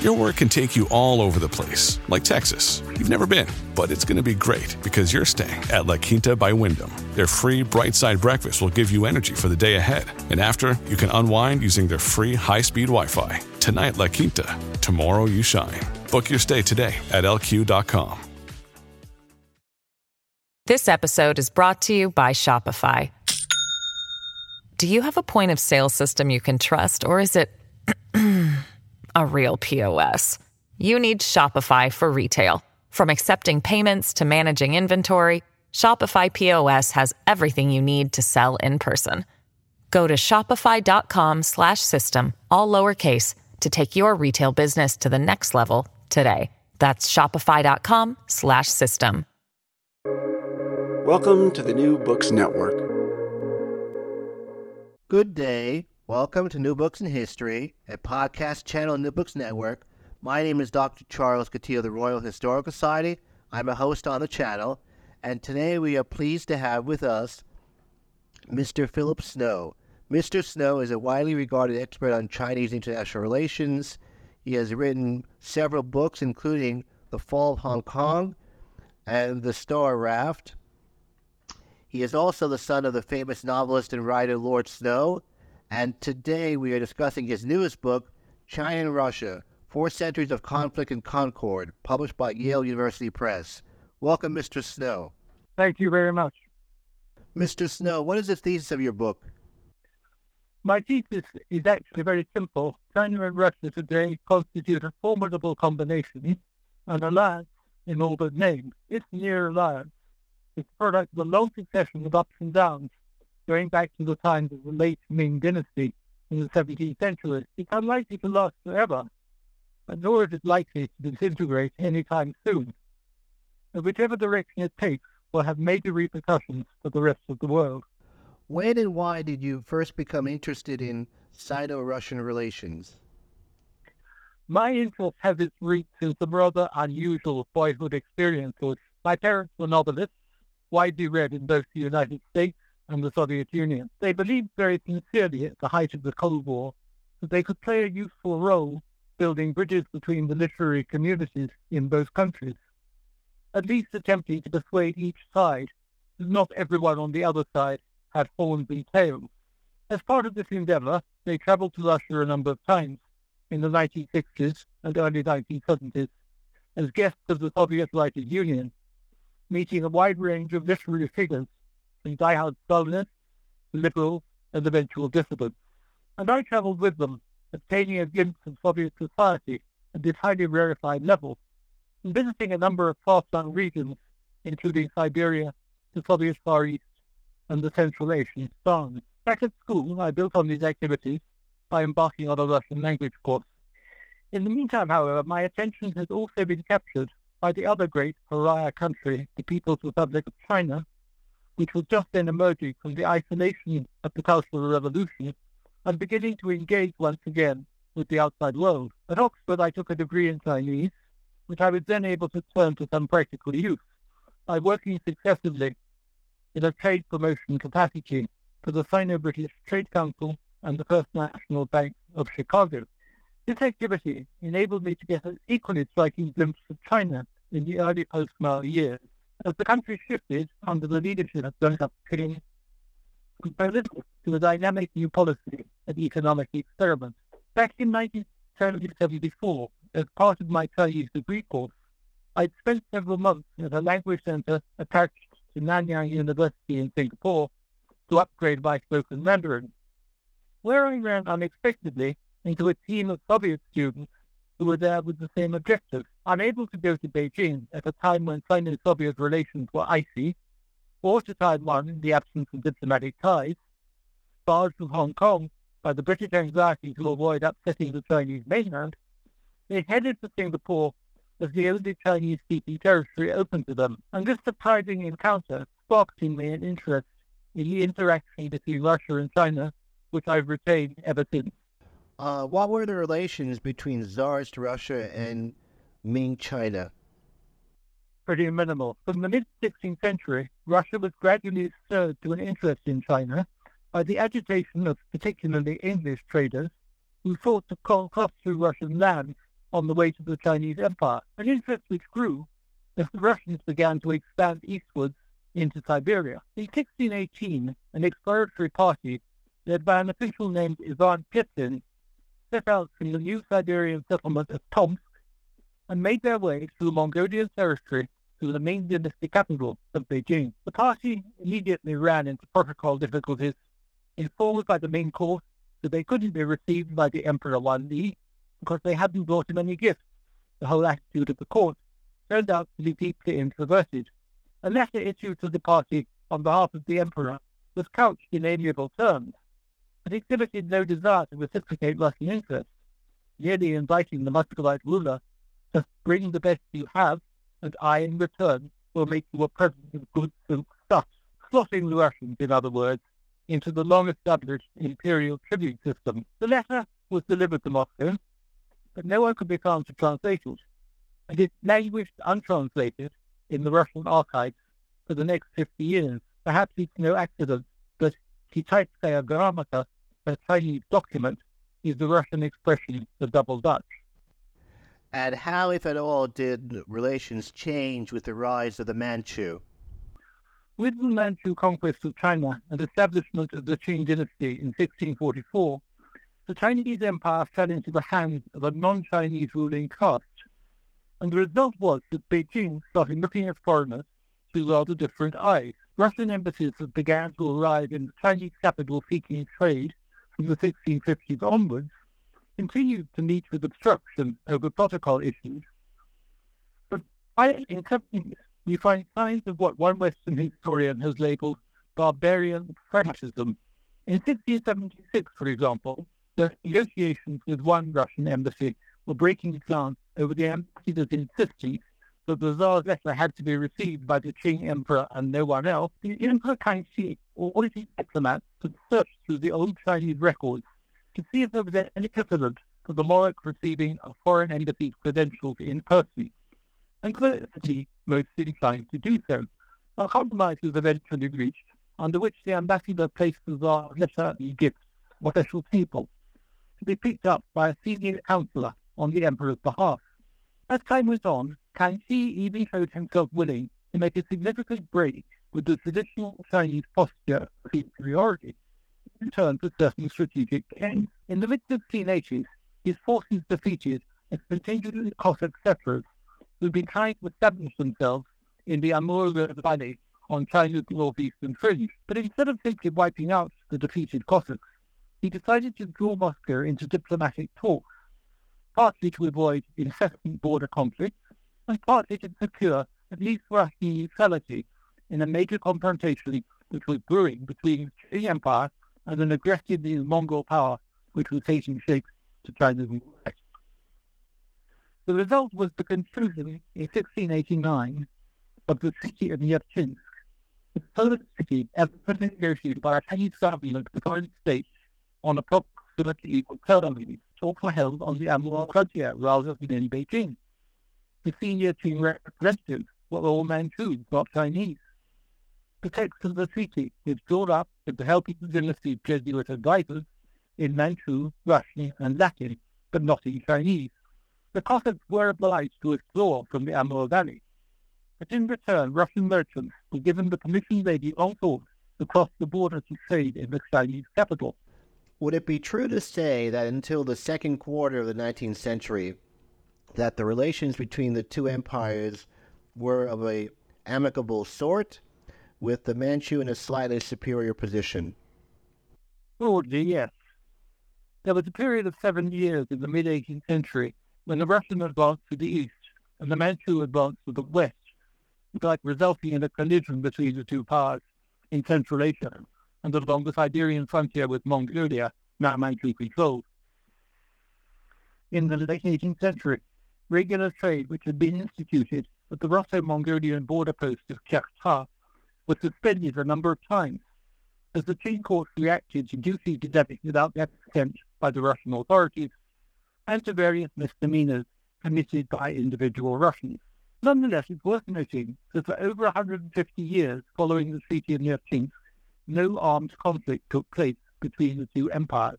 Your work can take you all over the place, like Texas. You've never been, but it's going to be great because you're staying at La Quinta by Wyndham. Their free bright side breakfast will give you energy for the day ahead. And after, you can unwind using their free high speed Wi Fi. Tonight, La Quinta. Tomorrow, you shine. Book your stay today at lq.com. This episode is brought to you by Shopify. Do you have a point of sale system you can trust, or is it a real POS? You need Shopify for retail. From accepting payments to managing inventory, Shopify POS has everything you need to sell in person. Go to shopify.com slash system, all lowercase, to take your retail business to the next level today. That's shopify.com slash system. Welcome to the New Books Network. Good day. Welcome to New Books in History, a podcast channel on New Books Network. My name is Dr. Charles Coutinho of the Royal Historical Society. I'm a host on the channel, and today we are pleased to have with us Mr. Philip Snow. Mr. Snow is a widely regarded expert on Chinese international relations. He has written several books, including The Fall of Hong Kong and The Star Raft. He is also the son of the famous novelist and writer Lord Snow. And today we are discussing his newest book, China and Russia Four Centuries of Conflict and Concord, published by Yale University Press. Welcome, Mr. Snow. Thank you very much. Mr. Snow, what is the thesis of your book? My thesis is actually very simple. China and Russia today constitute a formidable combination, an alliance in all but name. Its near alliance the product of a long succession of ups and downs, going back to the times of the late Ming Dynasty in the 17th century. It's unlikely to last forever, but nor is it likely to disintegrate anytime soon. And whichever direction it takes will have major repercussions for the rest of the world. When and why did you first become interested in Sino Russian relations? My interest has its roots in some rather unusual boyhood experiences. My parents were novelists, widely read in both the United States and the Soviet Union. They believed very sincerely at the height of the Cold War that they could play a useful role building bridges between the literary communities in both countries, at least attempting to persuade each side that not everyone on the other side had horns and tails. As part of this endeavor, they traveled to Russia a number of times in the 1960s and early 1970s as guests of the Soviet Writers Union, meeting a wide range of literary figures from diehard Stalinists, liberals, and eventual dissidents. And I traveled with them, obtaining a glimpse of Soviet society at this highly rarefied level, and visiting a number of far-flung regions, including Siberia, the Soviet Far East, and the Central Asian Stans. Back at school, I built on these activities by embarking on a Russian language course. In the meantime, however, my attention has also been captured by the other great pariah country, the People's Republic of China, which was just then emerging from the isolation of the Cultural Revolution and beginning to engage once again with the outside world. At Oxford, I took a degree in Chinese, which I was then able to turn to some practical use by working successively in a trade promotion capacity for the Sino-British Trade Council and the First National Bank of Chicago. This activity enabled me to get an equally striking glimpse of China in the early post-Mao years, as the country shifted under the leadership of Xiaoping from political to a dynamic new policy and economic experiment. Back in 1974, as part of my Chinese degree course, I'd spent several months at a language center attached to Nanyang University in Singapore to upgrade my spoken Mandarin, where I ran unexpectedly into a team of Soviet students who were there with the same objective. I'm to go to Beijing at a time when Sino-Soviet relations were icy, or to Taiwan in the absence of diplomatic ties, barred from Hong Kong by the British anxiety to avoid upsetting the Chinese mainland, they headed for Singapore as the only Chinese-speaking territory open to them, and this surprising encounter sparked in me an interest in the interaction between Russia and China, which I've retained ever since. Uh, what were the relations between Tsarist Russia and Ming China? Pretty minimal. From the mid-16th century, Russia was gradually stirred to an interest in China by the agitation of particularly English traders who sought to cross through Russian lands on the way to the Chinese Empire, an interest which grew as the Russians began to expand eastwards into Siberia. In 1618, an exploratory party led by an official named Ivan set out from the new Siberian settlement of Tomsk and made their way through Mongolian territory to the Ming dynasty capital of Beijing. The party immediately ran into protocol difficulties, informed by the Ming court that they couldn't be received by the Emperor Wan Li because they hadn't brought him any gifts. The whole attitude of the court turned out to be deeply introverted. A letter issued to the party on behalf of the Emperor was couched in amiable terms, but exhibited no desire to reciprocate Russian interest, merely inviting the Muscovite ruler to bring the best you have, and I, in return, will make you a present of good silk stuff, slotting the Russians, in other words, into the long-established imperial tribute system. The letter was delivered to Moscow, but no one could be found to translate it, and it languished untranslated in the Russian archives for the next 50 years. Perhaps it's no accident that Kitaitskaya A Chinese document, is the Russian expression for double Dutch. And how, if at all, did relations change with the rise of the Manchu? With the Manchu conquest of China and establishment of the Qing dynasty in 1644, the Chinese empire fell into the hands of a non-Chinese ruling caste. And the result was that Beijing started looking at foreigners through rather different eyes. Russian embassies began to arrive in the Chinese capital seeking trade from the 1650s onwards continued to meet with obstruction over protocol issues. But in some we find signs of what one Western historian has labeled barbarian pragmatism. In 1676, for example, the negotiations with one Russian embassy were breaking down over the ambassador's insisting the Tsar's letter had to be received by the Qing emperor and no one else. The Emperor Kangxi ordered his diplomats to search through the old Chinese records to see if there was any precedent for the monarch receiving a foreign embassy credentials in person. And clearly, most inclined to do so. A compromise was eventually reached, under which the ambassador placed the Tsar's letter and gifts, special people to be picked up by a senior counselor on the emperor's behalf. As time went on, Kangxi even showed himself willing to make a significant break with the traditional Chinese posture of superiority in return for certain strategic gains. In the mid-1680s, his forces defeated a contingent of Cossack settlers who had been trying to establish themselves in the Amur Valley on China's northeastern fringe. But instead of simply wiping out the defeated Cossacks, he decided to draw Moscow into diplomatic talks, partly to avoid incessant border conflicts, and partly to secure at least Russian neutrality in a major confrontation which was brewing between the Empire and an aggressive Mongol power which was taking shape to China's west. The result was the conclusion in 1689 of the city of Nerchinsk, the first city ever negotiated by a Chinese government with foreign states on approximately equal terms. Were held on the Amur frontier rather than in Beijing. The senior team representatives were all Manchus, not Chinese. Text of the treaty is drawn up with the help of the dynasty's Jesuit advisors in Manchu, Russian, and Latin, but not in Chinese. The Cossacks were obliged to withdraw from the Amur Valley. But in return, Russian merchants were given the permission they long sought to cross the border to trade in the Chinese capital. Would it be true to say that until the second quarter of the 19th century, that the relations between the two empires were of a amicable sort, with the Manchu in a slightly superior position? Broadly, yes. There was a period of seven years in the mid 18th century when the Russian advanced to the east and the Manchu advanced to the west, like resulting in a collision between the two powers in Central Asia and along the Siberian frontier with Mongolia, now Manchu controlled. In the late 18th century, regular trade which had been instituted at the Russo-Mongolian border post of Kyakhta was suspended a number of times as the Qing courts reacted to duty debit without their consent by the Russian authorities and to various misdemeanors committed by individual Russians. Nonetheless, it's worth noting that for over 150 years following the Treaty of Nerchinsk, no armed conflict took place between the two empires,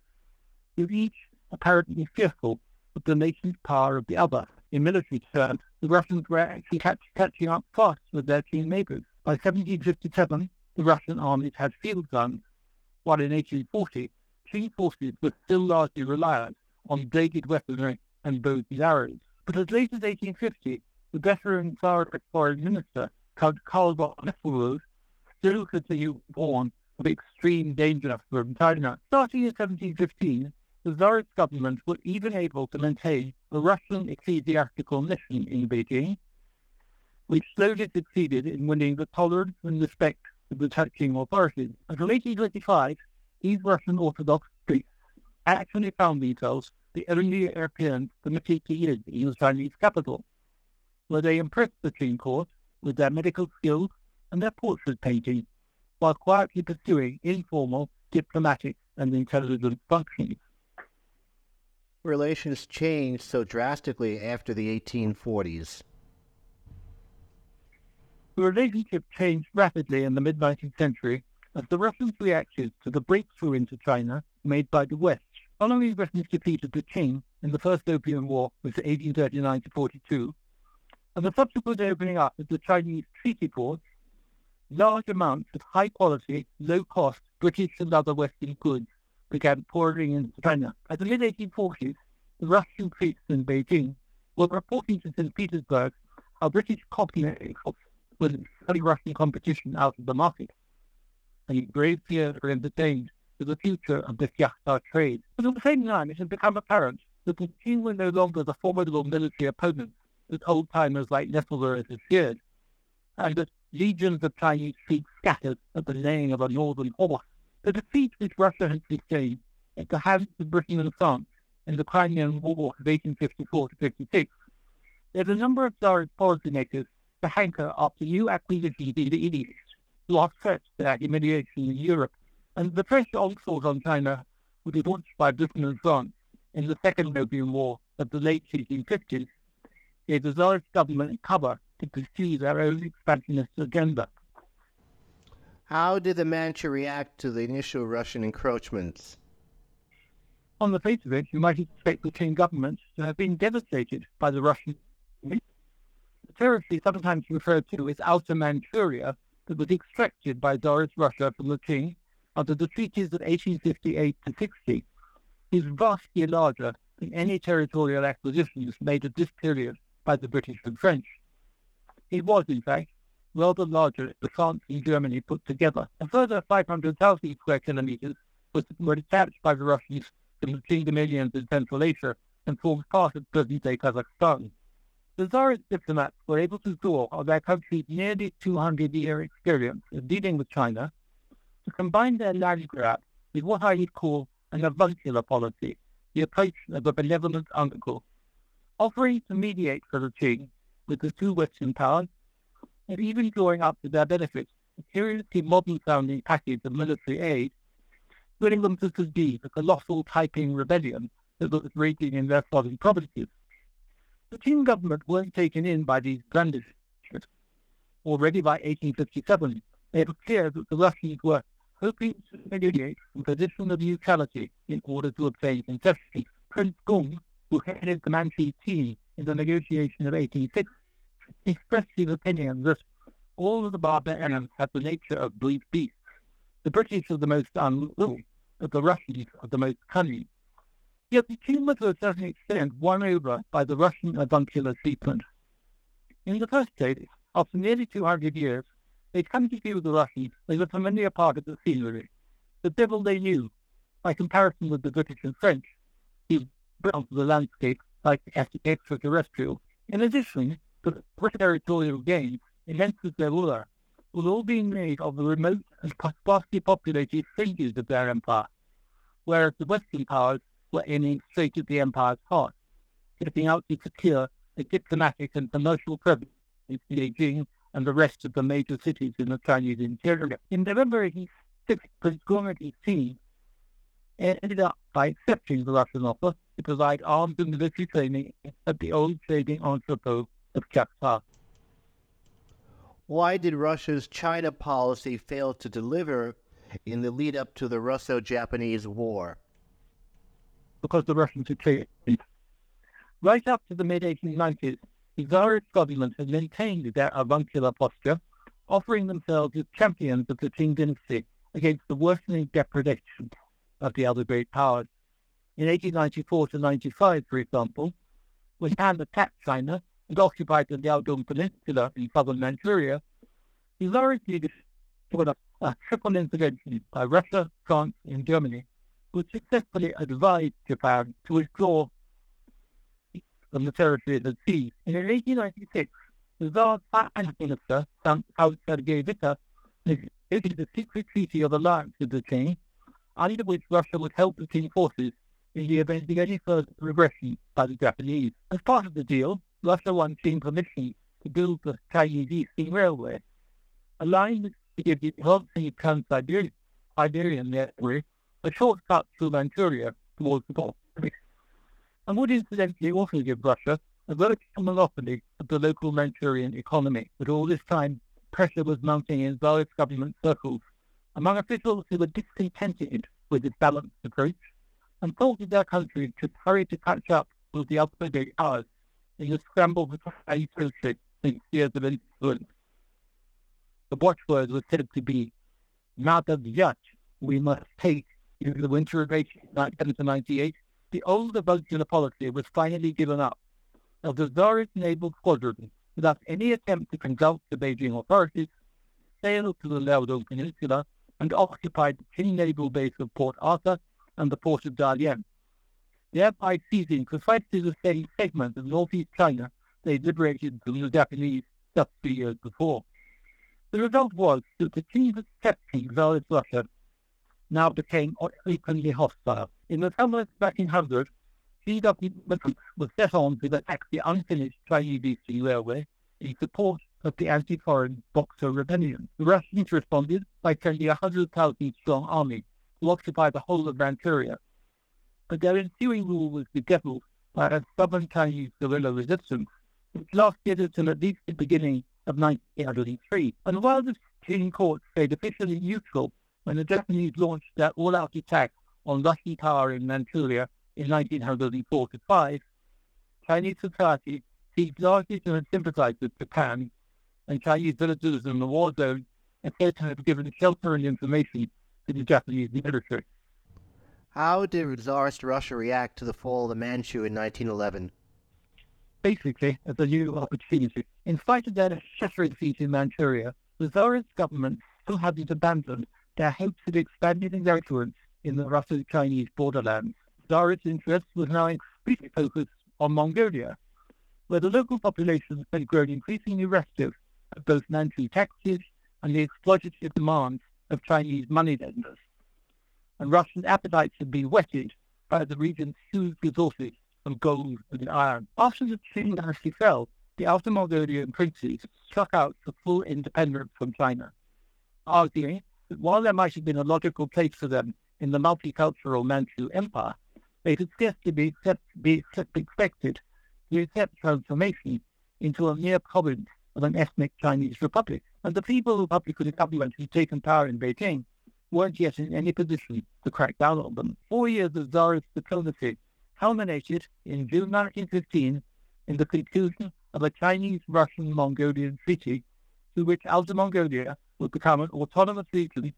with each apparently fearful of the nation's power of the other. In military terms, the Russians were actually catch, catching up fast with their team neighbors. By 1757, the Russian armies had field guns, while in 1840, Qing forces were still largely reliant on dated weaponry and bows and arrows. But as late as 1850, the veteran Tsarist foreign minister, Count Karl von Nesselrode, still continued warn of extreme danger from China. Starting in 1715, the Tsarist government was even able to maintain a Russian ecclesiastical mission in Beijing, which slowly succeeded in winning the tolerance and respect of the Qing authorities. Until 1825, these Russian Orthodox priests actually found themselves the only Europeans permitted to live in the Chinese capital, where they impressed the Qing court with their medical skills and their portrait painting, while quietly pursuing informal diplomatic and intelligence functions. Relations changed so drastically after the 1840s. The relationship changed rapidly in the mid 19th century as the Russians reacted to the breakthrough into China made by the West. Following Britain's defeat of the Qing in the First Opium War, was 1839 to 42, and the subsequent opening up of the Chinese treaty ports, large amounts of high quality, low cost British and other Western goods began pouring into China. By the mid 1840s, the Russian priests in Beijing were reporting to St. Petersburg how British copy exports was selling Russian competition out of the market. A grave fears were entertained for the future of the Kyakhta trade. But at the same time, it had become apparent that the Qing were no longer the formidable military opponents that old-timers like Nesselrode had feared, and that legions of Chinese fleet scattered at the laying of a northern horse. The defeat which Russia had sustained at the hands of Britain and France in the Crimean War of 1854 to 56 led a number of Tsarist policymakers to hanker after new acquisitions in the East to offset their humiliation in Europe, and the fresh onslaught on China be launched by Britain and France in the Second Opium War of the late 1850s gave the Tsarist government cover to pursue their own expansionist agenda. How did the Manchu react to the initial Russian encroachments? On the face of it, you might expect the Qing government to have been devastated by the Russian. The territory sometimes referred to as Outer Manchuria that was extracted by Tsarist Russia from the Qing under the treaties of 1858 to 60 is vastly larger than any territorial acquisitions made at this period by the British and French. It was, in fact, rather larger than France and Germany put together. A further 500,000 square kilometers was, were detached by the Russians from the Qing dominions in Central Asia and formed part of present-day Kazakhstan. The Tsarist diplomats were able to draw on their country's nearly 200-year experience of dealing with China to combine their land grab with what I would call an avuncular policy, the approach of a benevolent uncle, offering to mediate for the Qing with the two Western powers, and even drawing up to their benefits, a curiously modern-sounding package of military aid, willing them to subdue the colossal Taiping rebellion that was raging in their southern provinces. The Qing government weren't taken in by these blandishments. Already by 1857, it were clear that the Russians were hoping to mediate from position of neutrality in order to obtain concessions. Prince Gong, who headed the Manchu team in the negotiation of 1860, expressed his opinion that all of the barbarians had the nature of brute beasts. The British are the most unruly, but the Russians are the most cunning. Yet the were to a certain extent won over by the Russian avuncular treatment. In the first place, after nearly 200 years, they'd come to view the Russians as a familiar part of the scenery, the devil they knew, by comparison with the British and French, who built the landscape like extraterrestrials. In addition, the territorial gains, against the were, were all being made of the remote and sparsely populated fringes of their empire, whereas the Western powers were aiming straight at the empire's heart, setting out to secure a diplomatic and commercial presence in Beijing and the rest of the major cities in the Chinese interior. In November 86, Prince Gomerty team ended up by accepting the Russian offer to provide arms and military training at the old trading entrepot of Kyakhta. Why did Russia's China policy fail to deliver in the lead up to the Russo Japanese War? Because the Russians had changed. Right up to the mid 1890s, the Tsarist government had maintained their avuncular posture, offering themselves as champions of the Qing dynasty against the worsening depredation of the other great powers. In 1894 to 95, for example, when Han attacked China occupied the Liaodong Peninsula in southern Manchuria, he largely put a, triple intervention by Russia, France, and Germany, which successfully advised Japan to withdraw from the territory it the seized. And in 1896, the Tsar's finance minister, Count Witte, negotiated a secret treaty of alliance with the Qing, under which Russia would help the Qing forces in the event of any further aggression by the Japanese. As part of the deal, Russia won Qing permission to build the Chinese Eastern Railway, allowing which would give the Trans-Siberian network a shortcut to Manchuria towards the Baltic, and would incidentally also give Russia a virtual monopoly of the local Manchurian economy. But all this time, pressure was mounting in various government circles among officials who were discontented with its balanced approach and thought that their country should hurry to catch up with the other big powers in the scramble for idealistic and spheres of influence. The watchword was said to be, not of yet, we must take in the winter of 1898, the old avuncular policy was finally given up. Of the Tsarist naval squadron, without any attempt to consult the Beijing authorities, sailed to the Liaodong Peninsula and occupied the Qing naval base of Port Arthur and the port of Dalian, thereby seizing precisely the same segment of northeast China they liberated from the Japanese just two years before. The result was that the Qing's accepting Tsarist Russia now became openly hostile. In the summer of 1900, C.W. was set on to attack the unfinished Chinese Eastern Railway in support of the anti-foreign Boxer Rebellion. The Russians responded by sending a 100,000 strong army to occupy the whole of Manchuria. But their ensuing rule was bedeviled by a stubborn Chinese guerrilla resistance, which lasted until at least the beginning of 1903. And while the Qing court stayed officially neutral when the Japanese launched their all-out attack on Russian Tower in Manchuria in 1904-5, Chinese society seized largely to sympathize with Japan, and Chinese villagers in the war zone appeared to have given shelter and information to the Japanese military. How did Tsarist Russia react to the fall of the Manchu in 1911? Basically, as a new opportunity. In spite of their shattering defeat in Manchuria, the Tsarist government still hadn't abandoned their hopes of expanding their influence in the Russo-Chinese borderlands. Tsarist interest was now increasingly focused on Mongolia, where the local population had grown increasingly restive of both Manchu taxes and the exploitative demands of Chinese moneylenders. And Russian appetites had been whetted by the region's huge resources of gold and iron. After the Qing dynasty fell, the Outer Mongolian princes struck out for full independence from China, arguing that while there might have been a logical place for them in the multicultural Manchu Empire, they could scarcely be, accept, be expected to accept transformation into a mere province of an ethnic Chinese republic. And the people who publicly government had taken power in Beijing weren't yet in any position to crack down on them. Four years of Tsarist diplomacy culminated in June 1915 in the conclusion of a Chinese-Russian-Mongolian treaty through which Outer Mongolia would become an autonomous region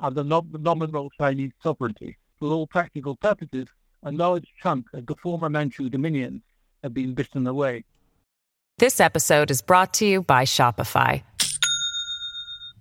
under nominal Chinese sovereignty. For all practical purposes, a large chunk of the former Manchu dominions have been bitten away. This episode is brought to you by Shopify.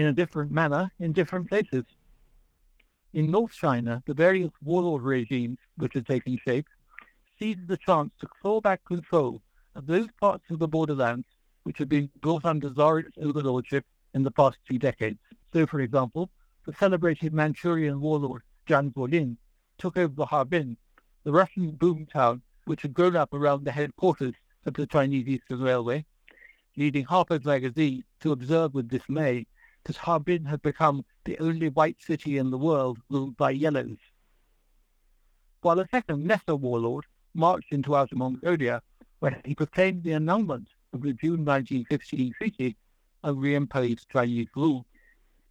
In a different manner in different places. In North China, the various warlord regimes which are taking shape seized the chance to claw back control of those parts of the borderlands which had been brought under Tsarist overlordship in the past two decades. So, for example, the celebrated Manchurian warlord Zhang Zuolin took over Harbin, the Russian boom town which had grown up around the headquarters of the Chinese Eastern Railway, leading Harper's Magazine to observe with dismay that Harbin had become the only white city in the world ruled by yellows. While a second lesser warlord marched into Outer Mongolia, where he proclaimed the annulment of the June 1915 treaty and reimposed Chinese rule.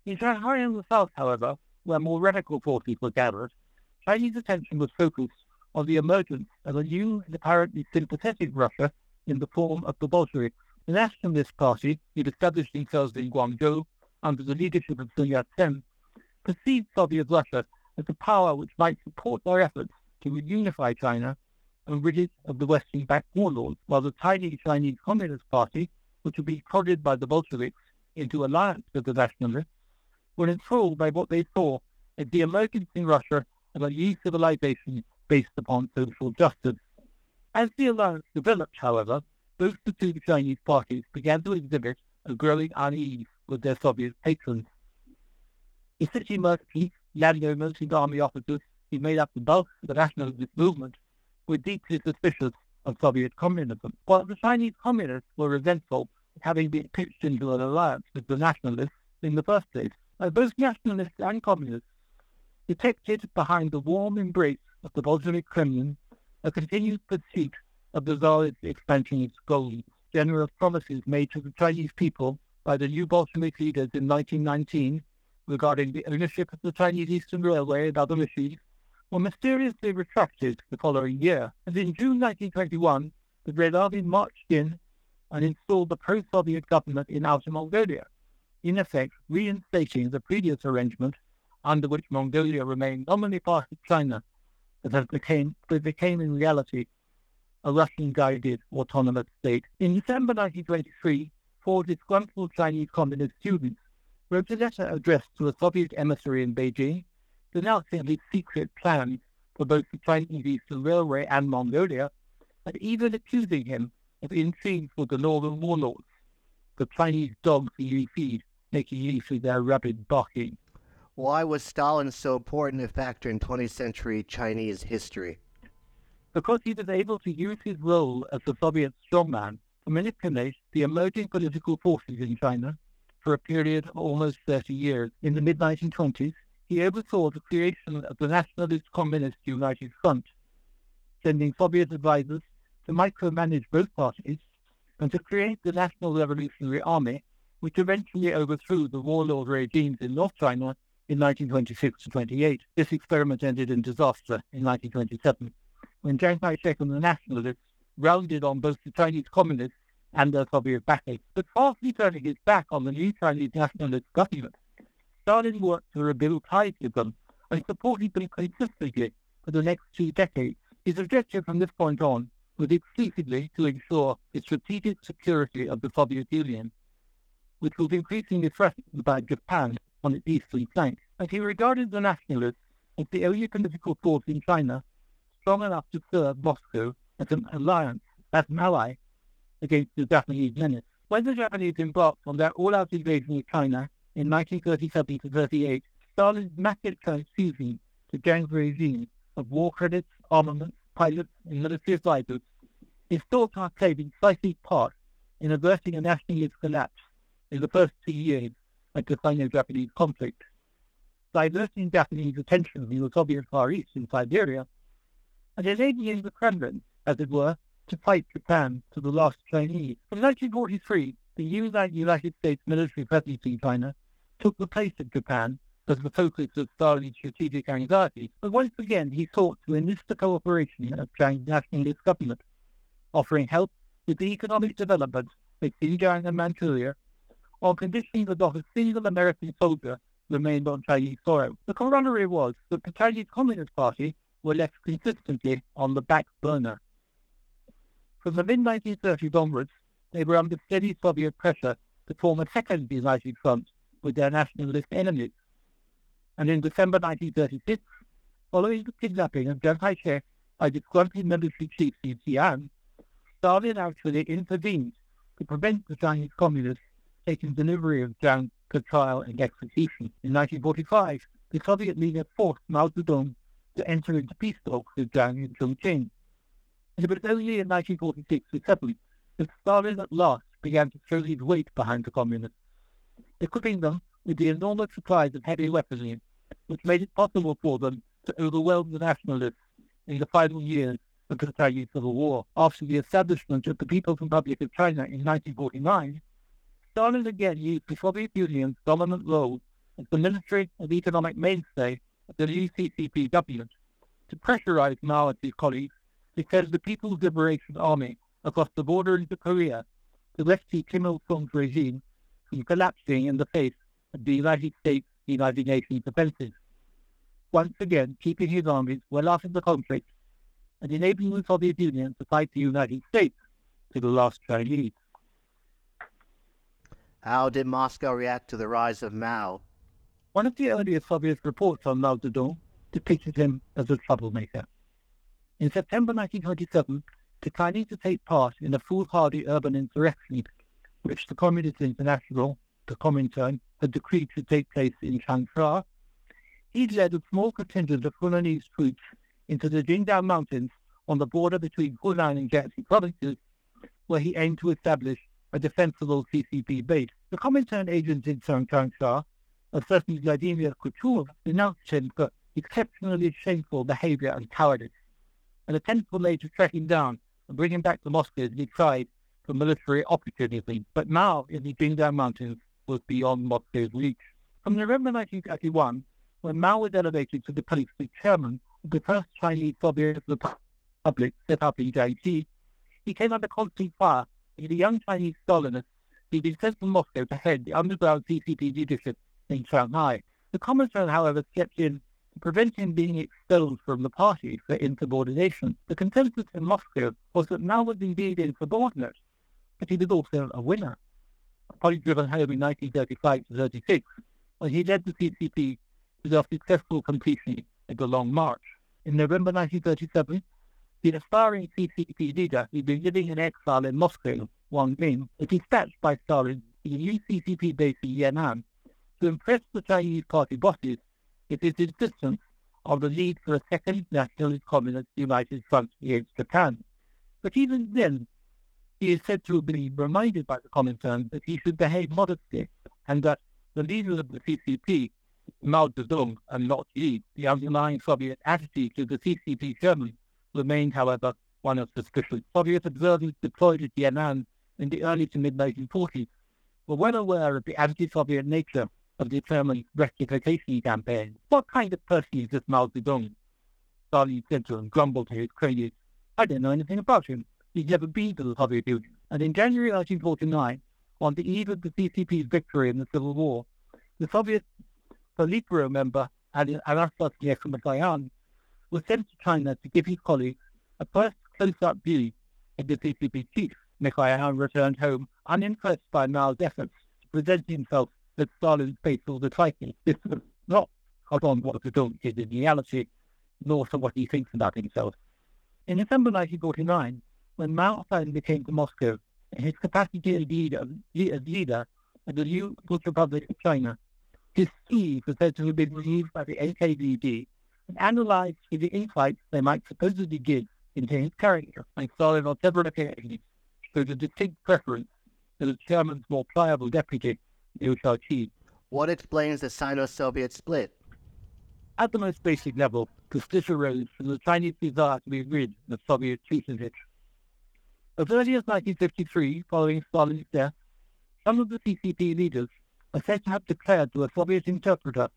In Shanghai and the south, however, where more radical forces were gathered, Chinese attention was focused on the emergence of a new and apparently sympathetic Russia in the form of the Bolsheviks. The nationalist party, who established themselves in Guangzhou under the leadership of Sun Yat-sen, perceived Soviet Russia as a power which might support their efforts to reunify China and rid it of the Western-backed warlords, while the tiny Chinese Communist Party, which had been prodded by the Bolsheviks into alliance with the nationalists, were enthralled by what they saw as the emergence in Russia of a new civilization based upon social justice. As the alliance developed, however, both the two Chinese parties began to exhibit a growing unease with their Soviet patrons. City merchants, landowners, and army officers who made up the bulk of the nationalist movement were deeply suspicious of Soviet communism, while the Chinese communists were resentful of having been pitched into an alliance with the nationalists in the first place. Both nationalists and communists detected behind the warm embrace of the Bolshevik Kremlin a continued pursuit of the Tsarist expansionist goals, generous promises made to the Chinese people by the new Bolshevik leaders in 1919 regarding the ownership of the Chinese Eastern Railway and other issues were mysteriously retracted the following year. And in June 1921, the Red Army marched in and installed the pro-Soviet government in Outer Mongolia, in effect reinstating the previous arrangement under which Mongolia remained nominally part of China, but that became, but became in reality a Russian-guided autonomous state. In December 1923, four disgruntled Chinese communist students wrote a letter addressed to a Soviet emissary in Beijing, denouncing his secret plans for both the Chinese Eastern Railway and Mongolia, and even accusing him of intrigues with the northern warlords, the Chinese dogs he feed, making use of their rabid barking. Why was Stalin so important a factor in 20th century Chinese history? Because he was able to use his role as the Soviet strongman manipulate the emerging political forces in China for a period of almost 30 years. In the mid-1920s, he oversaw the creation of the Nationalist Communist United Front, sending Soviet advisors to micromanage both parties and to create the National Revolutionary Army, which eventually overthrew the warlord regimes in North China in 1926 to 28. This experiment ended in disaster in 1927, when Chiang Kai-shek and the Nationalists rounded on both the Chinese Communists and their Soviet backers. But partly turning his back on the new Chinese nationalist government, Stalin worked to rebuild ties with them and supported them consistently for the next two decades. His objective from this point on was exclusively to ensure the strategic security of the Soviet Union, which was increasingly threatened by Japan on its eastern flank. And he regarded the nationalists as the only political force in China strong enough to serve Moscow as an alliance, as an ally against the Japanese menace. When the Japanese embarked on their all-out invasion of China in 1937 to 38, Stalin's massive transfusion to Chiang's regime of war credits, armaments, pilots, and military advisors is thought to have played a decisive part in averting a nationalist collapse in the first two years of the Sino-Japanese conflict. Diverting Japanese attention from the Soviet Far East in Siberia and enabling the Kremlin, as it were, to fight Japan to the last Chinese. In 1943, the United States military presence in China took the place of Japan as the focus of Stalin's strategic anxieties, but once again he sought to enlist the cooperation of Chiang's nationalist government, offering help with the economic development of Xinjiang and Manchuria, on condition that not a single American soldier remained on Chinese soil. The corollary was that the Chinese Communist Party were left consistently on the back burner. From the mid-1930s onwards, they were under steady Soviet pressure to form a second united front with their nationalist enemies. And in December 1936, following the kidnapping of Chiang Kai-shek by disgruntled military chiefs in Xi'an, Stalin actually intervened to prevent the Chinese communists taking delivery of Chiang for trial and execution. In 1945, the Soviet leader forced Mao Zedong to enter into peace talks with Chiang and Chongqing. And it was only in 1946 or 7 that Stalin at last began to throw his weight behind the communists, equipping them with the enormous supplies of heavy weaponry, which made it possible for them to overwhelm the nationalists in the final years of the Chinese Civil War. After the establishment of the People's Republic of China in 1949, Stalin again used the Soviet Union's dominant role as the military and economic mainstay of the new CCP government to pressurize Mao and his colleagues send the People's Liberation Army across the border into Korea to rescue Kim Il-sung's regime from collapsing in the face of the United States United Nations offensive. Once again, keeping his armies well after the conflict and enabling the Soviet Union to fight the United States to the last Chinese. How did Moscow react to the rise of Mao? One of the earliest Soviet reports on Mao Zedong depicted him as a troublemaker. In September 1927, declining to take part in a foolhardy urban insurrection, which the Communist International, the Comintern, had decreed to take place in Changsha, he led a small contingent of Hunanese troops into the Jinggang Mountains on the border between Hunan and Jiangxi provinces, where he aimed to establish a defensible CCP base. The Comintern agents in Changsha, a certain Vladimir Kuchur, denounced him for exceptionally shameful behavior and cowardice. An attempt was made to track him down and bring him back to Moscow as he tried for military opportunism. But now, in the Jinggang Mountains, was beyond Moscow's reach. From November 1931, when Mao was elevated to the of chairman of the first Chinese Soviet Republic set up in Jiangxi, he came under constant fire as a young Chinese Stalinist he'd been sent from Moscow to head the underground CCP leadership in Shanghai. The Comintern, however, stepped in prevent him being expelled from the party for insubordination. The consensus in Moscow was that Mao was indeed insubordinate, but he was also a winner. Probably driven home in 1935 to 36, when he led the CCP to their successful completion of the Long March. In November 1937, the aspiring CCP leader who'd been living in exile in Moscow, Wang Ming, was dispatched by Stalin to the new CCP base in Yan'an to impress the Chinese party bosses with his insistence of the need for a second nationalist communist united front against Japan. But even then, he is said to have been reminded by the Comintern that he should behave modestly and that the leader of the CCP, Mao Zedong, and not he, the underlying Soviet attitude to the CCP chairman remained, however, one of suspicion. Soviet observers deployed at Yan'an in the early to mid-1940s were well aware of the anti-Soviet nature of the German rectification campaign. What kind of person is this Mao Zedong? Stalin said to him, grumbled to his cronies, I don't know anything about him. He's never been to the Soviet Union. And in January 1949, on the eve of the CCP's victory in the Civil War, the Soviet Politburo member Anastas Mikoyan was sent to China to give his colleagues a first close-up view of the CCP chief. Mikoyan returned home unimpressed by Mao's efforts to present himself as Stalin's faithful disciple. This was not on what Zedong is in reality, nor to what he thinks about himself. In December 1949, when Mao finally came to Moscow, his capacity as leader, as leader of the new People's Republic of China, his schemes were said to have been reviewed by the NKVD and analyzed for the insights they might supposedly give into his character. And Stalin on several occasions showed a distinct preference for the chairman's more pliable deputy, What explains the Sino-Soviet split? At the most basic level, the arose from the Chinese desire to be rid of Soviet tutelage. As early as 1953, following Stalin's death, some of the CCP leaders are said to have declared to a Soviet interpreter,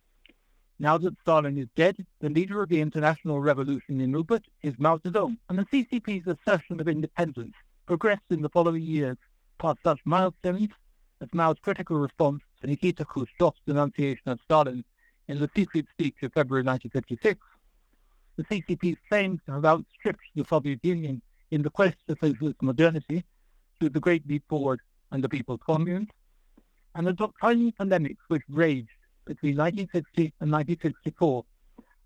now that Stalin is dead, the leader of the international revolution in Ubud is Mao Zedong, and the CCP's assertion of independence progressed in the following years past such milestones as Mao's critical response to Nikita Khrushchev's denunciation of Stalin in the secret speech of February 1956, the CCP claims to have outstripped the Soviet Union in the quest for socialist modernity through the Great Leap Forward and the People's Commune, and the doctrinal polemics which raged between 1960 and 1964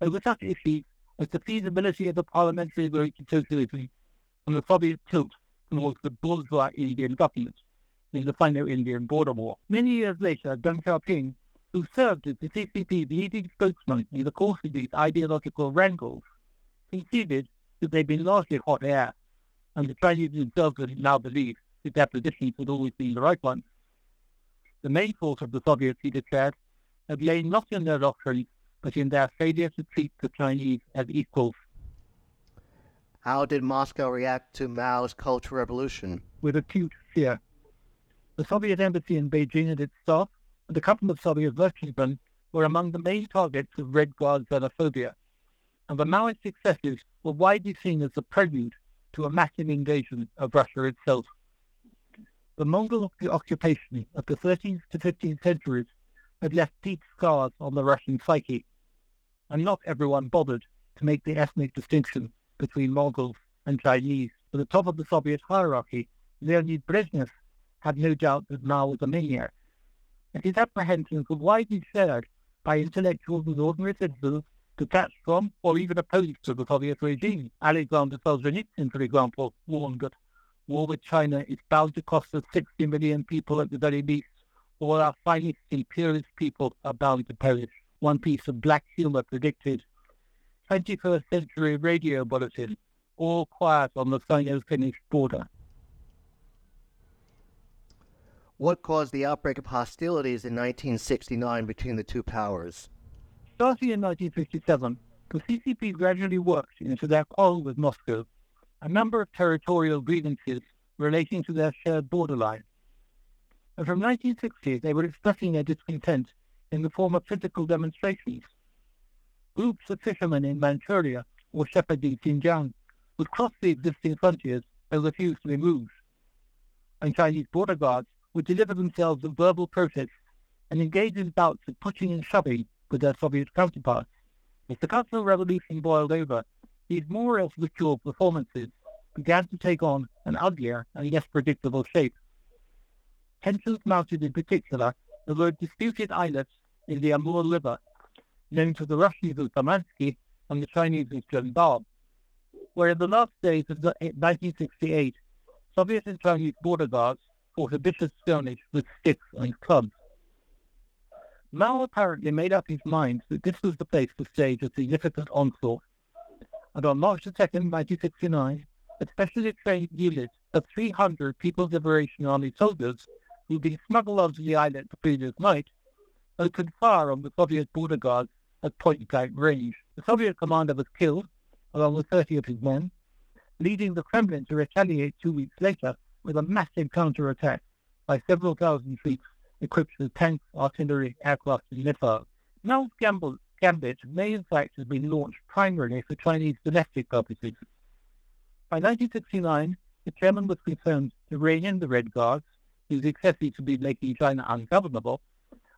over such issues as the feasibility of the parliamentary route to socialism and the Soviet tilt towards the bourgeois Indian government in the Sino-Indian border war. Many years later, Deng Xiaoping, who served as the CCP's leading spokesman in the course of these ideological wrangles, conceded that they'd been largely hot air, and the Chinese themselves now believe that their positions had always been the right ones. The main fault of the Soviets, he declared, had lain not in their doctrines, but in their failure to treat the Chinese as equals. How did Moscow react to Mao's Cultural Revolution? With acute fear. The Soviet embassy in Beijing and its staff, and a couple of Soviet workingmen were among the main targets of Red Guard xenophobia, and the Maoist successes were widely seen as the prelude to a massive invasion of Russia itself. The Mongol occupation of the 13th to 15th centuries had left deep scars on the Russian psyche, and not everyone bothered to make the ethnic distinction between Mongols and Chinese. At the top of the Soviet hierarchy, Leonid Brezhnev had no doubt that Mao was a maniac, and his apprehensions were widely shared by intellectuals and ordinary citizens detached from or even opposed to the Soviet regime. Alexander Solzhenitsyn, for example, warned that war with China is bound to cost us 60 million people at the very least, all our finest imperialist people are bound to perish. One piece of black humor predicted 21st century radio bulletin, all quiet on the Sino-Finnish border. What caused the outbreak of hostilities in 1969 between the two powers? Starting in 1957, the CCP gradually worked into their quarrel with Moscow a number of territorial grievances relating to their shared borderline and from 1960 they were expressing their discontent in the form of physical demonstrations. Groups of fishermen in Manchuria or shepherding Xinjiang would cross the existing frontiers and refuse to be moved. And Chinese border guards would deliver themselves in verbal protests and engage in bouts of pushing and shoving with their Soviet counterparts. As the Cultural Revolution boiled over, these more or less ritual performances began to take on an uglier and less predictable shape tensions mounted in particular over disputed islets in the Amur River, known to the Russians as Damansky and the Chinese as Zhenbao, where in the last days of 1968, Soviet and Chinese border guards a vicious skirmish with sticks and clubs. Mao apparently made up his mind that this was the place to stage a significant onslaught, and on March 2, 1969, a specially trained unit of 300 People's Liberation Army soldiers who'd been smuggled onto the island the previous night, opened fire on the Soviet border guards at point-blank range. The Soviet commander was killed, along with 30 of his men, leading the Kremlin to retaliate two weeks later with a massive counterattack by several thousand troops equipped with tanks, artillery, aircraft, and missiles. Mao's gambit may in fact have been launched primarily for Chinese domestic purposes. By 1969, the chairman was concerned to rein in the Red Guards whose excesses to be making China ungovernable,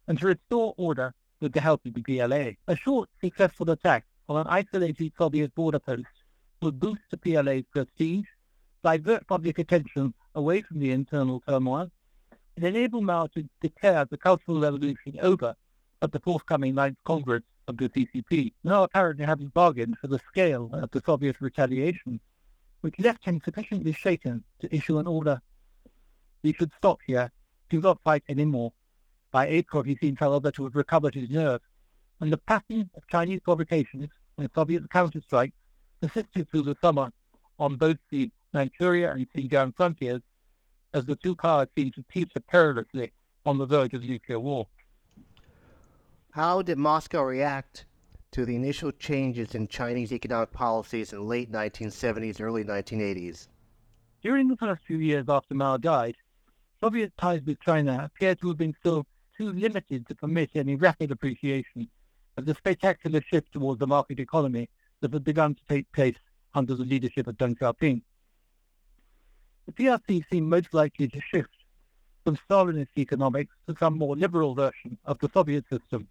and to restore order with the help of the PLA. A short, successful attack on an isolated Soviet border post would boost the PLA's prestige, divert public attention away from the internal turmoil, and enable Mao to declare the Cultural Revolution over at the forthcoming Ninth Congress of the CCP, now apparently having bargained for the scale of the Soviet retaliation, which left him sufficiently shaken to issue an order we should stop here. Do not fight anymore. By April, he seemed, however, to have recovered his nerve, and the pattern of Chinese provocations and Soviet counterstrikes persisted through the summer on both the Manchuria and Xinjiang frontiers, as the two powers seemed to teeter perilously on the verge of nuclear war. How did Moscow react to the initial changes in Chinese economic policies in the late 1970s, early 1980s? During the first few years after Mao died, Soviet ties with China appeared to have been still too limited to permit any rapid appreciation of the spectacular shift towards the market economy that had begun to take place under the leadership of Deng Xiaoping. The PRC seemed most likely to shift from Stalinist economics to some more liberal version of the Soviet system,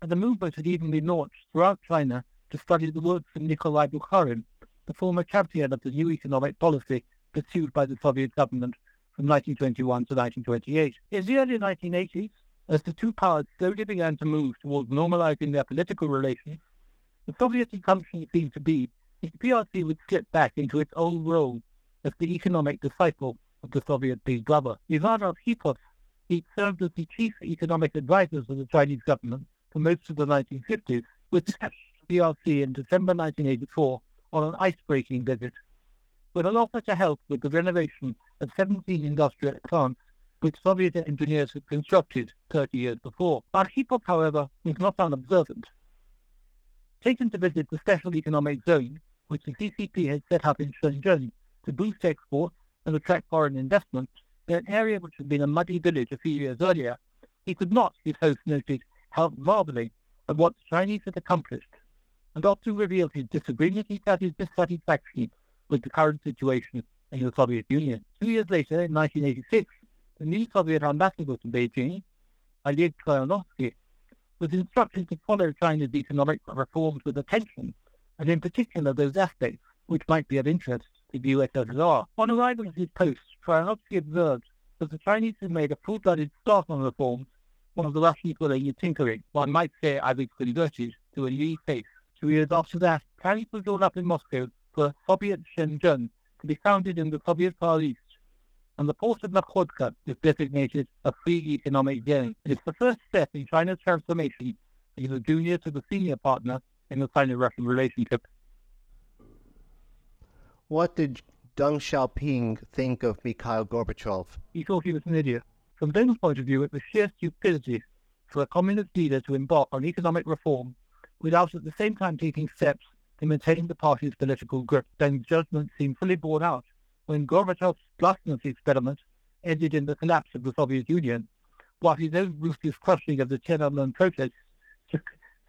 and the movement had even been launched throughout China to study the works of Nikolai Bukharin, the former champion of the new economic policy pursued by the Soviet government from 1921 to 1928. In the early 1980s, as the two powers slowly began to move towards normalizing their political relations, the Soviet assumption seemed to be that the PRC would slip back into its old role as the economic disciple of the Soviet big brother. Ivan Arkhipov, he served as the chief economic advisor of the Chinese government for most of the 1950s, with the PRC in December 1984 on an ice-breaking visit, with an offer to help with the renovation of 17 industrial plants which Soviet engineers had constructed 30 years before. Arkhipov, however, was not unobservant. Taken to visit the Special Economic Zone, which the CCP had set up in Shenzhen to boost exports and attract foreign investment, in an area which had been a muddy village a few years earlier, he could not, his host noted, help marveling at what the Chinese had accomplished, and often revealed his disagreement and his dissatisfaction with the current situation in the Soviet Union. Two years later, in 1986, the new Soviet ambassador to Beijing, Oleg Troyanovsky, was instructed to follow China's economic reforms with attention, and in particular those aspects which might be of interest to the USSR. On arrival at his post, Troyanovsky observed that the Chinese had made a full-blooded start on reforms, of the Russians were only tinkering, one might say as converted to a new face. Two years after that, plans were drawn up in Moscow for Soviet Shenzhen to be founded in the Soviet Far East, and the port of Nakhodka is designated a free economic zone. It is the first step in China's transformation from the junior to the senior partner in the Sino-Russian relationship. What did Deng Xiaoping think of Mikhail Gorbachev? He thought he was an idiot. From Deng's point of view, it was sheer stupidity for a communist leader to embark on economic reform without at the same time taking steps to maintain the party's political grip. Deng's judgment seemed fully borne out when Gorbachev's glasnost experiment ended in the collapse of the Soviet Union, while his own ruthless crushing of the Tiananmen protests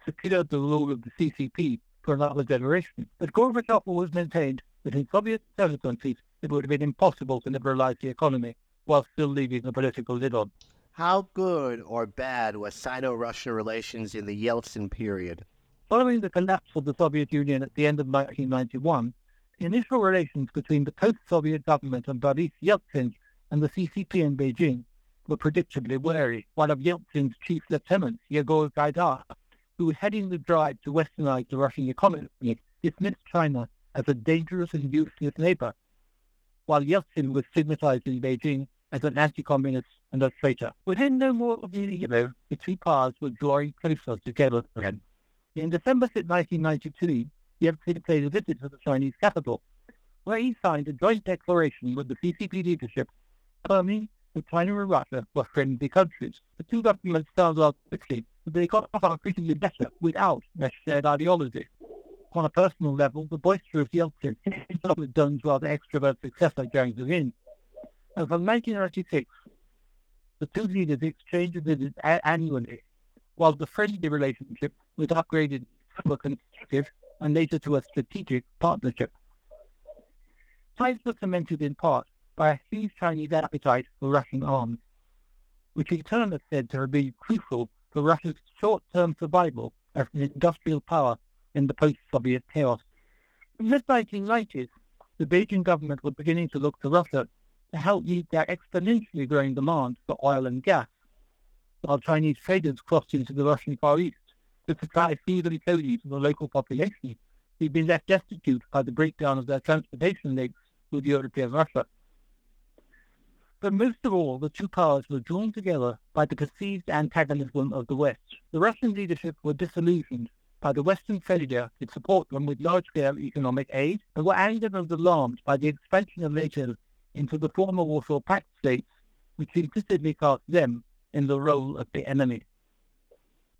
secured the rule of the CCP for another generation. But Gorbachev always maintained that in Soviet territories it would have been impossible to liberalize the economy while still leaving the political lid on. How good or bad was Sino-Russian relations in the Yeltsin period? Following the collapse of the Soviet Union at the end of 1991, the initial relations between the post-Soviet government and Boris Yeltsin and the CCP in Beijing were predictably wary. One of Yeltsin's chief lieutenants, Yegor Gaidar, who was heading the drive to westernize the Russian economy, dismissed China as a dangerous and useless neighbor, while Yeltsin was stigmatized in Beijing as an anti-communist and a traitor. Within no more than a year, the two powers were drawing closer together again. In December 1992, Yeltsin paid a visit to the Chinese capital, where he signed a joint declaration with the CCP leadership affirming that China and Russia were friendly countries. The two governments found out quickly that they got on increasingly better without a shared ideology. On a personal level, the boisterous Yeltsin with Deng's rather extrovert successor, Jiang Zemin. And from 1996, the two leaders exchanged visits annually, while the friendly relationship was upgraded to a constructive and later to a strategic partnership. Ties were cemented in part by a huge Chinese appetite for Russian arms, which in turn is said to have been crucial for Russia's short-term survival as an industrial power in the post-Soviet chaos. In the 1990s, the Beijing government was beginning to look to Russia to help meet their exponentially growing demand for oil and gas, while Chinese traders crossed into the Russian Far East to supply food and clothing to the local population who'd been left destitute by the breakdown of their transportation links with European Russia. But most of all, the two powers were drawn together by the perceived antagonism of the West. The Russian leadership were disillusioned by the Western failure to support them with large-scale economic aid and were angered and alarmed by the expansion of NATO into the former Warsaw Pact states, which implicitly cast them in the role of the enemy.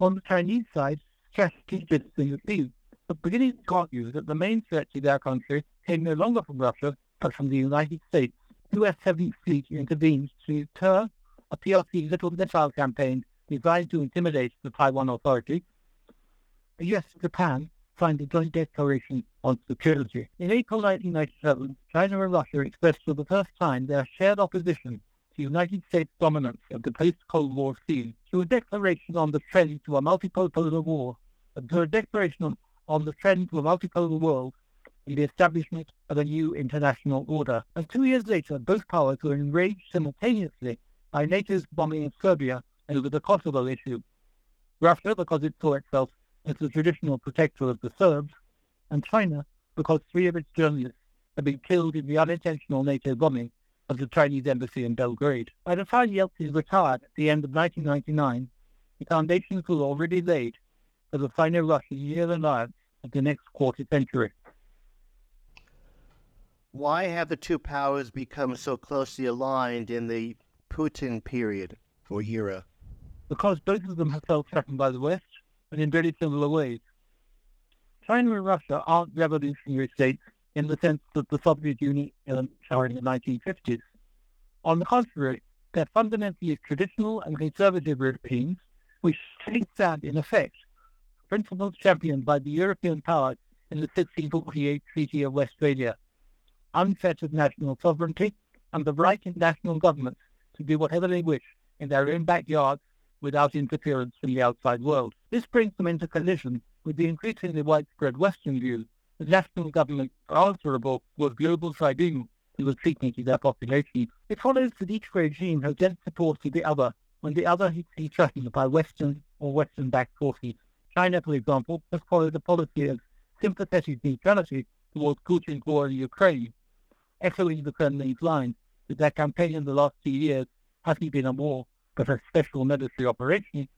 On the Chinese side, strategists in the field are beginning to argue that the main threat to their country came no longer from Russia, but from the United States. US Heavy Fleet intervened to deter a PRC little missile campaign designed to intimidate the Taiwan authorities. US and Japan signed a joint declaration on security. In April 1997, China and Russia expressed for the first time their shared opposition to United States dominance of the post-Cold War scene through a declaration on the trend to a multipolar war, through a declaration on, on the trend to a multipolar world and the establishment of a new international order. And two years later, both powers were enraged simultaneously by NATO's bombing of Serbia over the Kosovo issue. Russia, because it saw itself as the traditional protector of the Serbs, and China, because three of its journalists had been killed in the unintentional NATO bombing of the Chinese embassy in Belgrade. By the time Yeltsin retired at the end of 1999, the foundations were already laid for the Sino-Russian year alliance of the next quarter century. Why have the two powers become so closely aligned in the Putin period or era? Because both of them have felt threatened by the West and in very similar ways. China and Russia aren't revolutionary states in the sense that the Soviet Union are in the 1950s. On the contrary, they're fundamentally traditional and conservative regimes which take that, in effect, principles championed by the European powers in the 1648 Treaty of Westphalia, unfettered national sovereignty and the right in national governments to do whatever they wish in their own backyards without interference from the outside world. This brings them into collision with the increasingly widespread Western view that national governments are answerable for global tribunal who are seeking to their population. It follows that each regime has lent support to the other when the other is threatened by Western or Western-backed forces. China, for example, has followed a policy of sympathetic neutrality towards Putin's war in Ukraine, echoing the Kremlin's line that their campaign in the last two years hasn't been a war but a special military operation,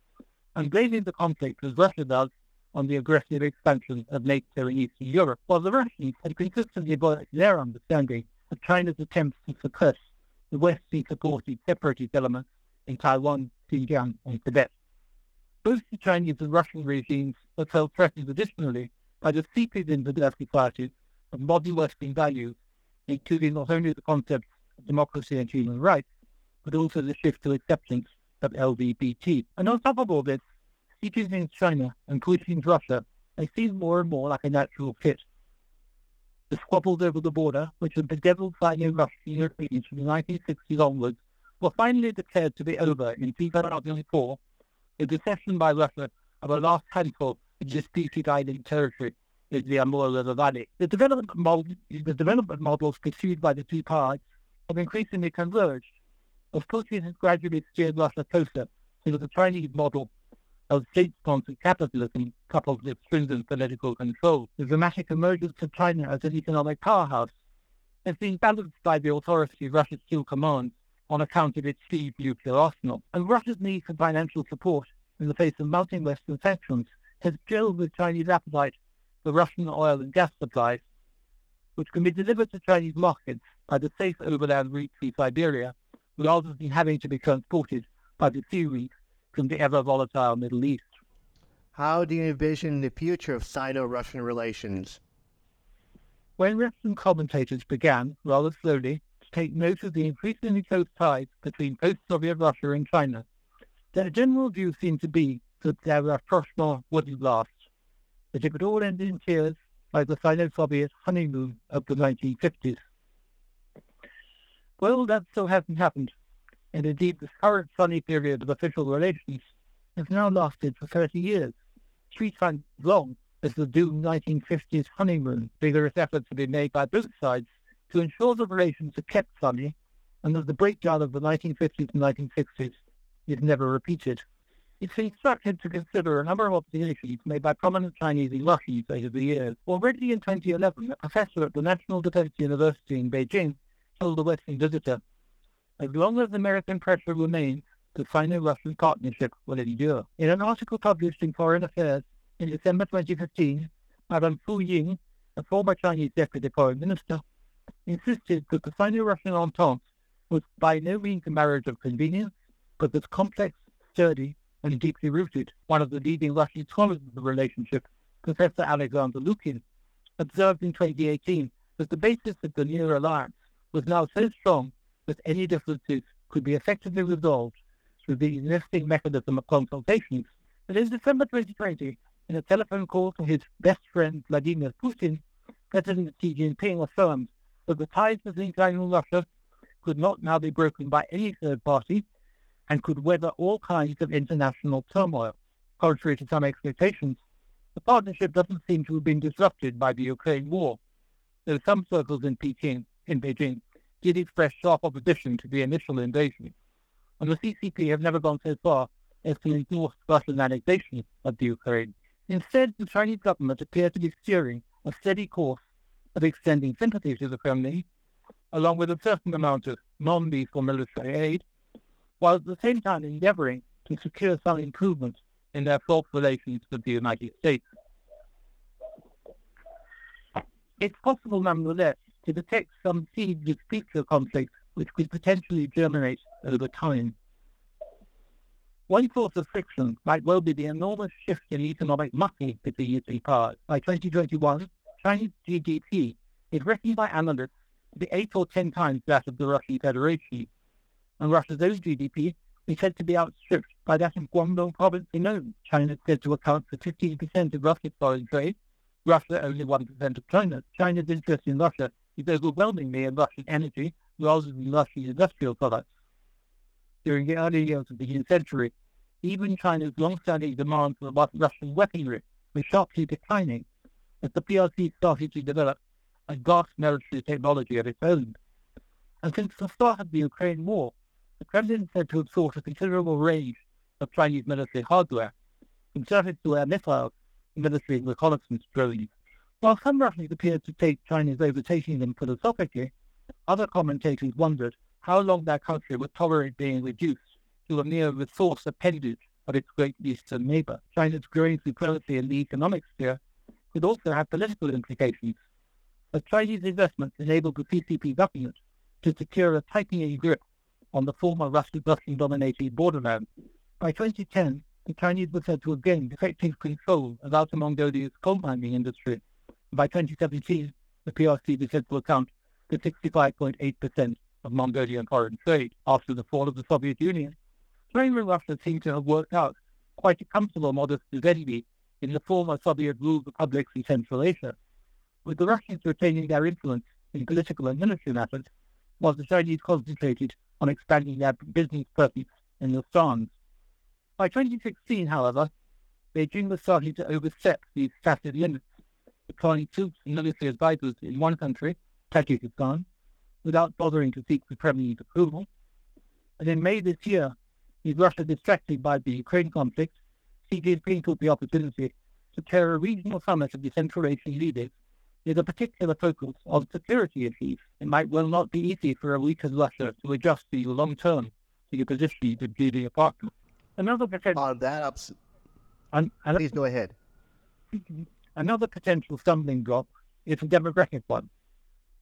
and blaming the conflict as Russia does on the aggressive expansion of NATO in Eastern Europe, while the Russians had consistently voiced their understanding of China's attempts to suppress the Western-supported separatist elements in Taiwan, Xinjiang, and Tibet. Both the Chinese and Russian regimes have felt threatened additionally by the seeping into their societies of modern Western values, including not only the concepts of democracy and human rights, but also the shift to acceptance of LGBT. And on top of all this, Xi Jinping's China and Russia, they seem more and more like a natural fit. The squabbles over the border, which have bedeviled Sino-Russian Europeans from the 1960s onwards, were finally declared to be over in 2004 with the cession by Russia of a last handful of disputed island territory is the Amur River Valley. The development, model, the development models pursued by the two parties have increasingly converged as Putin has gradually steered Russia closer to the Chinese model of state-sponsored capitalism coupled with stringent political control. The dramatic emergence of China as an economic powerhouse has been balanced by the authority Russia still commands on account of its siege nuclear arsenal. And Russia's need for financial support in the face of mounting Western sanctions has gelled with Chinese appetite for Russian oil and gas supplies, which can be delivered to Chinese markets by the safe overland route through Siberia rather than having to be transported by the sea route from the ever volatile Middle East. How do you envision the future of Sino-Russian relations? When Western commentators began, rather slowly, to take note of the increasingly close ties between post-Soviet Russia and China, their general view seemed to be that their rapprochement wouldn't last, that it would all end in tears like the Sino-Soviet honeymoon of the 1950s. Well, that still hasn't happened, and indeed the current sunny period of official relations has now lasted for 30 years, three times as long as the doomed 1950s honeymoon. Vigorous efforts have been made by both sides to ensure the relations are kept sunny and that the breakdown of the 1950s and 1960s is never repeated. It's instructed to consider a number of observations made by prominent Chinese and over the years. Already in 2011, a professor at the National Defense University in Beijing told the Western visitor, as long as American pressure remains, the Sino-Russian partnership will endure. In an article published in Foreign Affairs in December 2015, Madame Fu Ying, a former Chinese deputy foreign minister, insisted that the Sino-Russian entente was by no means a marriage of convenience, but was complex, sturdy, and deeply rooted. One of the leading Russian scholars of the relationship, Professor Alexander Lukin, observed in 2018 that the basis of the new alliance was now so strong that any differences could be effectively resolved through the existing mechanism of consultations. And in December 2020, in a telephone call to his best friend Vladimir Putin, President Xi Jinping affirmed that the ties between China and Russia could not now be broken by any third party and could weather all kinds of international turmoil. Contrary to some expectations, the partnership doesn't seem to have been disrupted by the Ukraine war, though some circles in Peking, in Beijing did express sharp opposition to the initial invasion, and the CCP have never gone so far as to endorse Russian annexation of the Ukraine. Instead, the Chinese government appears to be steering a steady course of extending sympathy to the Kremlin, along with a certain amount of non-lethal military aid, while at the same time endeavoring to secure some improvement in their fraught relations with the United States. It's possible, nonetheless, to detect some seeds of future conflict which could potentially germinate over time. One source of friction might well be the enormous shift in economic muscle between the two powers. By 2021, Chinese GDP is reckoned by analysts to be eight or ten times that of the Russian Federation, and Russia's own GDP is said to be outstripped by that of Guangdong province alone. China is said to account for 15% of Russia's foreign trade, Russia only 1% of China. China's interest in Russia is overwhelmingly in Russian energy rather than Russian industrial products. During the early years of the new century, even China's long-standing demand for Russian weaponry was sharply declining as the PRC started to develop a vast military technology of its own. And since the start of the Ukraine war, the Kremlin said to have sought a considerable range of Chinese military hardware, from surface-to-air missiles to military reconnaissance drones. While some Russians appeared to take China's overtaking them philosophically, other commentators wondered how long their country would tolerate being reduced to a mere resource appendage of its great eastern neighbor. China's growing supremacy in the economic sphere could also have political implications, as Chinese investments enabled the CCP government to secure a tightening grip on the former Russian-dominated borderland. By 2010, the Chinese were said to have gained effective control of Outer Mongolia's coal mining industry. By 2017, the PRC said to account for 65.8% of Mongolian foreign trade. After the fall of the Soviet Union, China and Russia seem to have worked out quite a comfortable modus vivendi in the former Soviet-ruled republics in Central Asia, with the Russians retaining their influence in political and military matters, while the Chinese concentrated on expanding their business presence in the Stans. By 2016, however, Beijing was starting to overstep these tacit limits, troops and military advisors in one country, Tajikistan, without bothering to seek the Kremlin's approval. And in May this year, with Russia distracted by the Ukraine conflict, Xi Jinping took the opportunity to chair a regional summit of the Central Asian leaders with a particular focus on security issues. It might well not be easy for a weakened Russia to adjust the long term to the position of leading a partner. Another potential. On that, ups- please go ahead. Another potential stumbling block is a demographic one.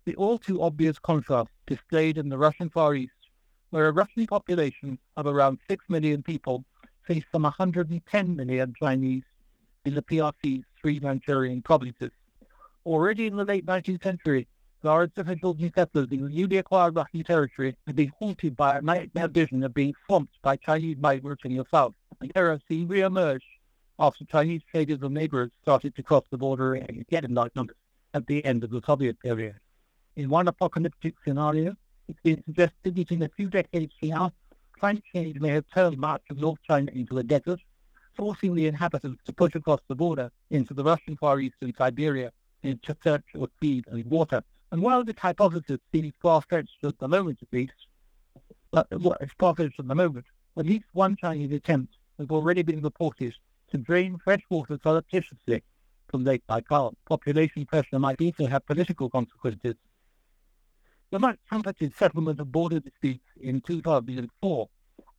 The all too obvious contrast displayed in the Russian Far East, where a Russian population of around 6 million people faced some 110 million Chinese in the PRC's three Manchurian provinces. Already in the late 19th century, large officials and settlers in newly acquired Russian territory had been haunted by a nightmare vision of being swamped by Chinese migrants in the south. The terror re-emerged after Chinese traders and laborers started to cross the border again in large numbers at the end of the Soviet period. In one apocalyptic scenario, it's been suggested that in a few decades now, climate change may have turned much of North China into a desert, forcing the inhabitants to push across the border into the Russian Far East and Siberia in search of food and water. And while this hypothesis seems far-fetched at the moment, at least, but well, far-fetched at the moment, at least one Chinese attempt has already been reported to drain fresh water surreptitiously from Lake Baikal. Population pressure might also have political consequences. The much trumpeted settlement of border disputes in 2004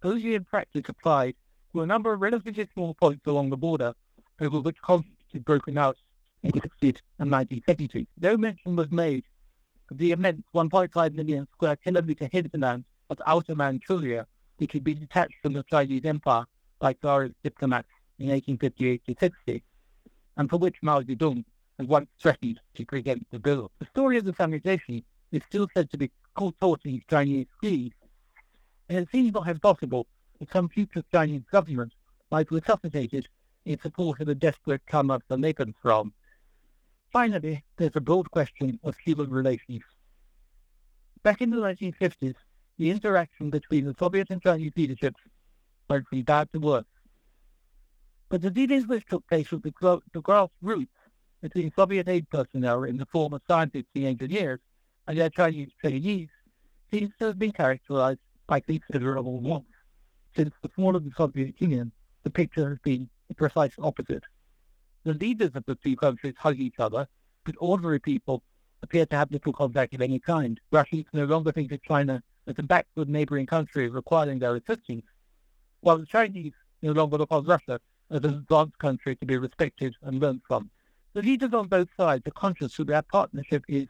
only in practice applied to a number of relatively small points along the border over which conflict had broken out in 1960 and 1970. No mention was made of the immense 1.5 million square kilometer hinterland of Outer Manchuria, which had been detached from the Chinese Empire by Tsarist diplomats in 1858 60, and for which Mao Zedong and once threatened to preempt the bill. The story of the famization is still said to be contorting Chinese greed, and it seems not impossible that some future Chinese government might resuscitate it in support of the desperate come of the Lebensraum. Finally, there's a broad question of human relations. Back in the 1950s, the interaction between the Soviet and Chinese leaderships went from bad to worse. But the dealings which took place with the, the grassroots between Soviet aid personnel in the form of scientists and engineers and their Chinese trainees seems to have been characterized by considerable warmth. Since the fall of the Soviet Union, the picture has been the precise opposite. The leaders of the two countries hug each other, but ordinary people appear to have little contact of any kind. Russians no longer think of China as a backward neighboring country requiring their assistance, while the Chinese no longer look on Russia as an advanced country to be respected and learned from. The leaders on both sides are conscious that their partnership is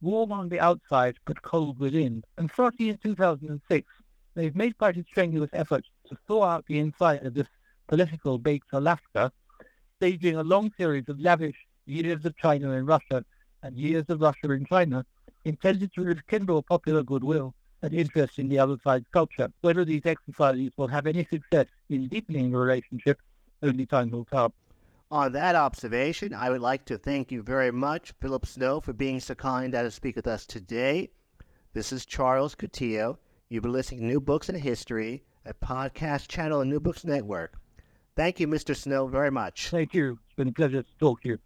warm on the outside but cold within. And starting in 2006, they've made quite a strenuous effort to thaw out the inside of this political baked Alaska, staging a long series of lavish years of China in Russia and years of Russia in China, intended to rekindle popular goodwill and interest in the other side's culture. Whether these exercises will have any success in deepening the relationship, only time will tell. On that observation, I would like to thank you very much, Philip Snow, for being so kind as to speak with us today. This is Charles Coutinho. You've been listening to New Books in History, a podcast channel on New Books Network. Thank you, Mr. Snow, very much. Thank you. It's been a pleasure to talk to you.